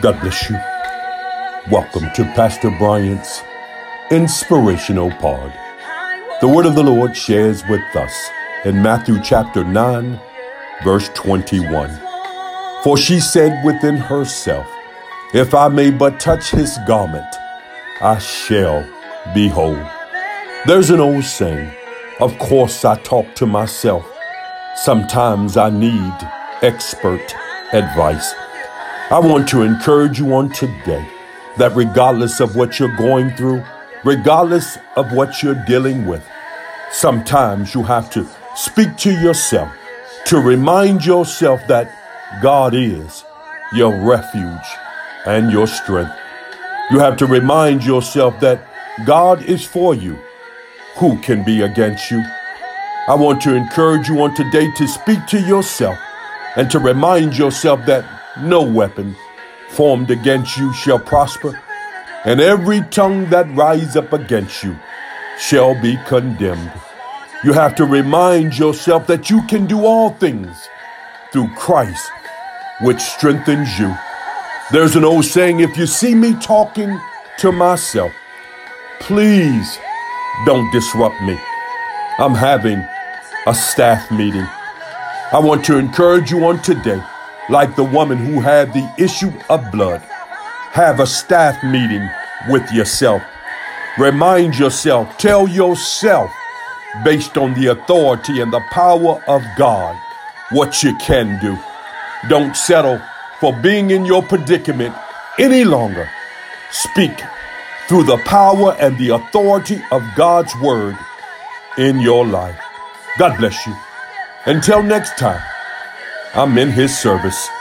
God bless you. Welcome to Pastor Bryant's Inspirational Pod. The word of the Lord shares with us in Matthew chapter 9, verse 21. For she said within herself, If I may but touch his garment, I shall be whole. There's an old saying, of course I talk to myself. Sometimes I need expert advice. I want to encourage you on today that regardless of what you're going through, regardless of what you're dealing with, sometimes you have to speak to yourself to remind yourself that God is your refuge and your strength. You have to remind yourself that God is for you. Who can be against you? I want to encourage you on today to speak to yourself and to remind yourself that no weapon formed against you shall prosper, and every tongue that rise up against you shall be condemned. You have to remind yourself that you can do all things through Christ, which strengthens you. There's an old saying if you see me talking to myself, please don't disrupt me. I'm having a staff meeting. I want to encourage you on today like the woman who had the issue of blood. Have a staff meeting with yourself. Remind yourself, tell yourself, based on the authority and the power of God, what you can do. Don't settle for being in your predicament any longer. Speak through the power and the authority of God's word in your life. God bless you. Until next time. I'm in his service.